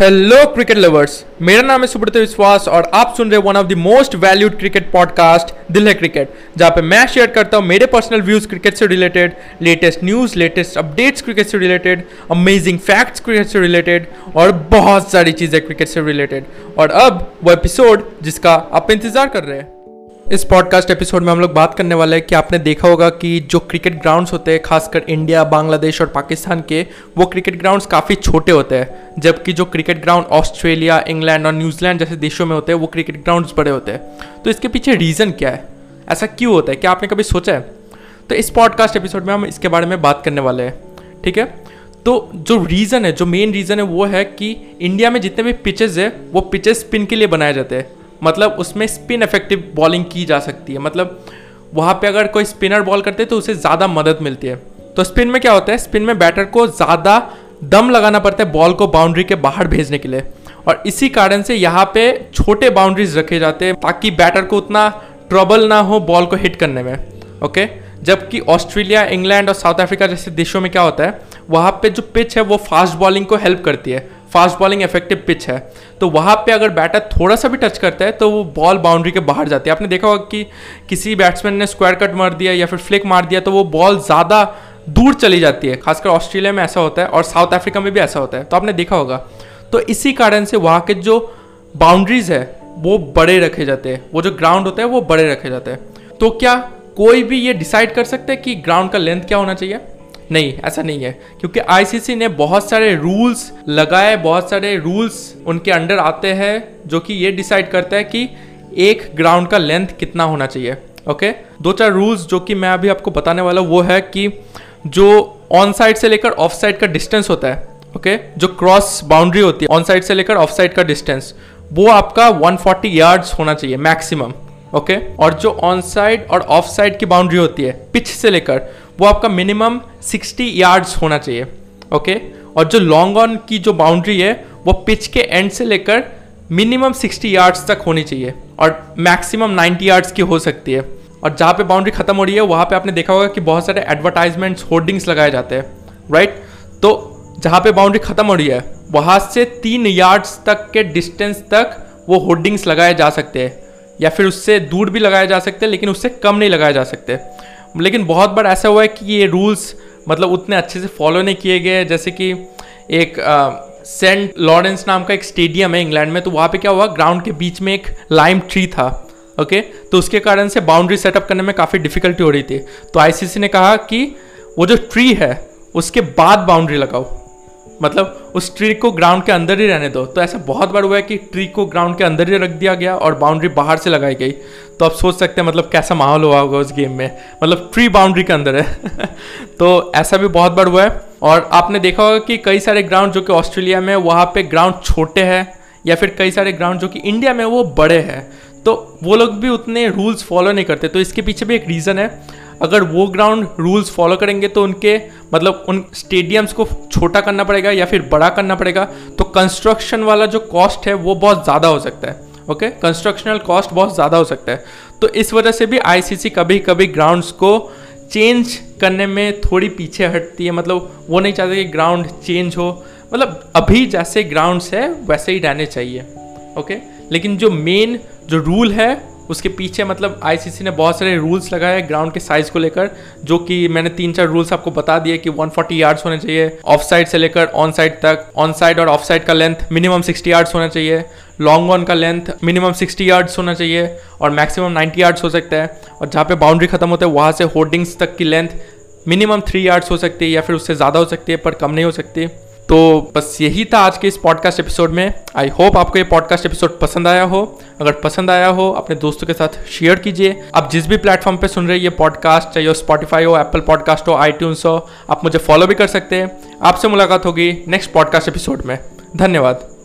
Hello cricket lovers मेरा नाम है सुब्रत विश्वास और आप सुन रहे one of the most valued cricket podcast दिल है क्रिकेट जहाँ पे मैं शेयर करता हूँ मेरे पर्सनल व्यूज़ क्रिकेट से related latest news latest updates cricket से रिलेटेड अमेजिंग फैक्ट्स क्रिकेट से रिलेटेड और बहुत सारी चीज़ें क्रिकेट से रिलेटेड और अब वो एपिसोड जिसका आप इंतज़ार कर रहे हैं। इस पॉडकास्ट एपिसोड में हम लोग बात करने वाले हैं कि आपने देखा होगा कि जो क्रिकेट ग्राउंड्स होते हैं, खासकर इंडिया, बांग्लादेश और पाकिस्तान के, वो क्रिकेट ग्राउंड्स काफ़ी छोटे होते हैं। जबकि जो क्रिकेट ग्राउंड ऑस्ट्रेलिया, इंग्लैंड और न्यूजीलैंड जैसे देशों में होते हैं, वो क्रिकेट ग्राउंड्स बड़े होते हैं। तो इसके पीछे रीज़न क्या है? ऐसा क्यों होता है? क्या आपने कभी सोचा है? तो इस पॉडकास्ट एपिसोड में हम इसके बारे में बात करने वाले हैं, ठीक है? तो जो रीज़न है, जो मेन रीज़न है, वो है कि इंडिया में जितने भी पिचेस है, वो पिचेस स्पिन के लिए बनाए जाते हैं। मतलब उसमें स्पिन इफ़ेक्टिव बॉलिंग की जा सकती है। मतलब वहाँ पे अगर कोई स्पिनर बॉल करते हैं तो उसे ज़्यादा मदद मिलती है। तो स्पिन में क्या होता है? स्पिन में बैटर को ज़्यादा दम लगाना पड़ता है बॉल को बाउंड्री के बाहर भेजने के लिए। और इसी कारण से यहाँ पे छोटे बाउंड्रीज रखे जाते हैं ताकि बैटर को उतना ट्रबल ना हो बॉल को हिट करने में, ओके? जबकि ऑस्ट्रेलिया, इंग्लैंड और साउथ अफ्रीका जैसे देशों में क्या होता है, वहाँ पे जो पिच है वो फास्ट बॉलिंग को हेल्प करती है। फास्ट बॉलिंग इफ़ेक्टिव पिच है। तो वहाँ पे अगर बैटर थोड़ा सा भी टच करता है तो वो बॉल बाउंड्री के बाहर जाती है। आपने देखा होगा कि किसी बैट्समैन ने स्क्वायर कट मार दिया या फिर फ्लिक मार दिया तो वो बॉल ज़्यादा दूर चली जाती है, खासकर ऑस्ट्रेलिया में ऐसा होता है और साउथ अफ्रीका में भी ऐसा होता है। तो आपने देखा होगा। तो इसी कारण से वहाँ के जो बाउंड्रीज है, वो बड़े रखे जाते हैं। वो जो ग्राउंड होता है, वो बड़े रखे जाते हैं। तो क्या कोई भी ये डिसाइड कर सकते हैं कि ग्राउंड का लेंथ क्या होना चाहिए? नहीं, ऐसा नहीं है। क्योंकि आईसीसी ने बहुत सारे रूल्स लगाए, बहुत सारे रूल्स उनके अंडर आते हैं, जो कि ये डिसाइड करता है कि एक ग्राउंड का लेंथ कितना होना चाहिए। ओके दो चार रूल्स जो कि मैं अभी आपको बताने वाला वो है कि जो ऑन साइड से लेकर ऑफ़ साइड का डिस्टेंस होता है ओके okay? जो क्रॉस बाउंड्री होती है ऑन साइड से लेकर ऑफ़ साइड का डिस्टेंस वो आपका 140 फोर्टी यार्ड्स होना चाहिए मैक्सिमम ओके okay? और जो ऑन साइड और ऑफ़ साइड की बाउंड्री होती है पिच से लेकर, वो आपका मिनिमम 60 यार्ड्स होना चाहिए ओके okay? और जो लॉन्ग ऑन की जो बाउंड्री है, वो पिच के एंड से लेकर मिनिमम 60 यार्ड्स तक होनी चाहिए, और मैक्सिमम 90 यार्ड्स की हो सकती है और जहाँ पे बाउंड्री खत्म हो रही है, वहाँ पे आपने देखा होगा कि बहुत सारे एडवर्टाइजमेंट्स होर्डिंग्स लगाए जाते हैं राइट तो जहाँ पे बाउंड्री खत्म हो रही है, वहाँ से तीन यार्ड्स तक के डिस्टेंस तक वो होर्डिंग्स लगाए जा सकते हैं, या फिर उससे दूर भी लगाए जा सकते हैं, लेकिन उससे कम नहीं लगाए जा सकते। लेकिन बहुत बार ऐसा हुआ है कि ये रूल्स मतलब उतने अच्छे से फॉलो नहीं किए गए, जैसे कि एक सेंट लॉरेंस नाम का एक स्टेडियम है इंग्लैंड में तो वहाँ पे क्या हुआ ग्राउंड के बीच में एक लाइम ट्री था। ओके? तो उसके कारण से बाउंड्री सेटअप करने में काफ़ी डिफिकल्टी हो रही थी। तो आईसीसी ने कहा कि वो जो ट्री है, उसके बाद बाउंड्री लगाओ। मतलब उस ट्री को ग्राउंड के अंदर ही रहने दो। तो ऐसा बहुत बार हुआ है कि ट्री को ग्राउंड के अंदर ही रख दिया गया और बाउंड्री बाहर से लगाई गई। तो आप सोच सकते हैं मतलब कैसा माहौल हुआ होगा उस गेम में। मतलब ट्री बाउंड्री के अंदर है। तो ऐसा भी बहुत बार हुआ है। और आपने देखा होगा कि कई सारे ग्राउंड जो कि ऑस्ट्रेलिया में, वहाँ पे ग्राउंड छोटे हैं, या फिर कई सारे ग्राउंड जो कि इंडिया में, वो बड़े हैं। तो वो लोग भी उतने रूल्स फॉलो नहीं करते। तो इसके पीछे भी एक रीज़न है। अगर वो ग्राउंड रूल्स फॉलो करेंगे तो उनके मतलब उन स्टेडियम्स को छोटा करना पड़ेगा या फिर बड़ा करना पड़ेगा। तो कंस्ट्रक्शन वाला जो कॉस्ट है, वो बहुत ज़्यादा हो सकता है। ओके कंस्ट्रक्शनल कॉस्ट बहुत ज़्यादा हो सकता है। तो इस वजह से भी आईसीसी कभी कभी ग्राउंड्स को चेंज करने में थोड़ी पीछे हटती है। मतलब वो नहीं चाहते कि ग्राउंड चेंज हो। मतलब अभी जैसे ग्राउंड्स है, वैसे ही रहने चाहिए। ओके लेकिन जो मेन जो रूल है, उसके पीछे मतलब आईसीसी ने बहुत सारे रूल्स लगाए ग्राउंड के साइज़ को लेकर, जो कि मैंने तीन चार रूल्स आपको बता दिए कि 140 फोर्टी यार्ड्स होने चाहिए ऑफ़ साइड से लेकर ऑन साइड तक ऑन साइड और ऑफ़ साइड का लेंथ मिनिमम 60 यार्ड्स होना चाहिए लॉन्ग ऑन का लेंथ मिनिमम 60 यार्ड्स होना चाहिए और मैक्सिमम 90 यार्ड्स हो सकता है। और जहाँ पे बाउंड्री खत्म होता है, वहाँ से होर्डिंग्स तक की लेंथ मिनिमम थ्री यार्ड्स हो सकती है या फिर उससे ज़्यादा हो सकती है, पर कम नहीं हो सकती। तो बस यही था आज के इस पॉडकास्ट एपिसोड में। आई होप आपको ये पॉडकास्ट एपिसोड पसंद आया हो। अगर पसंद आया हो, अपने दोस्तों के साथ शेयर कीजिए। आप जिस भी प्लेटफॉर्म पे सुन रहे हैं, ये पॉडकास्ट चाहे स्पॉटीफाई हो एप्पल पॉडकास्ट हो आई हो, आप मुझे फॉलो भी कर सकते हैं। आपसे मुलाकात होगी नेक्स्ट पॉडकास्ट एपिसोड में। धन्यवाद।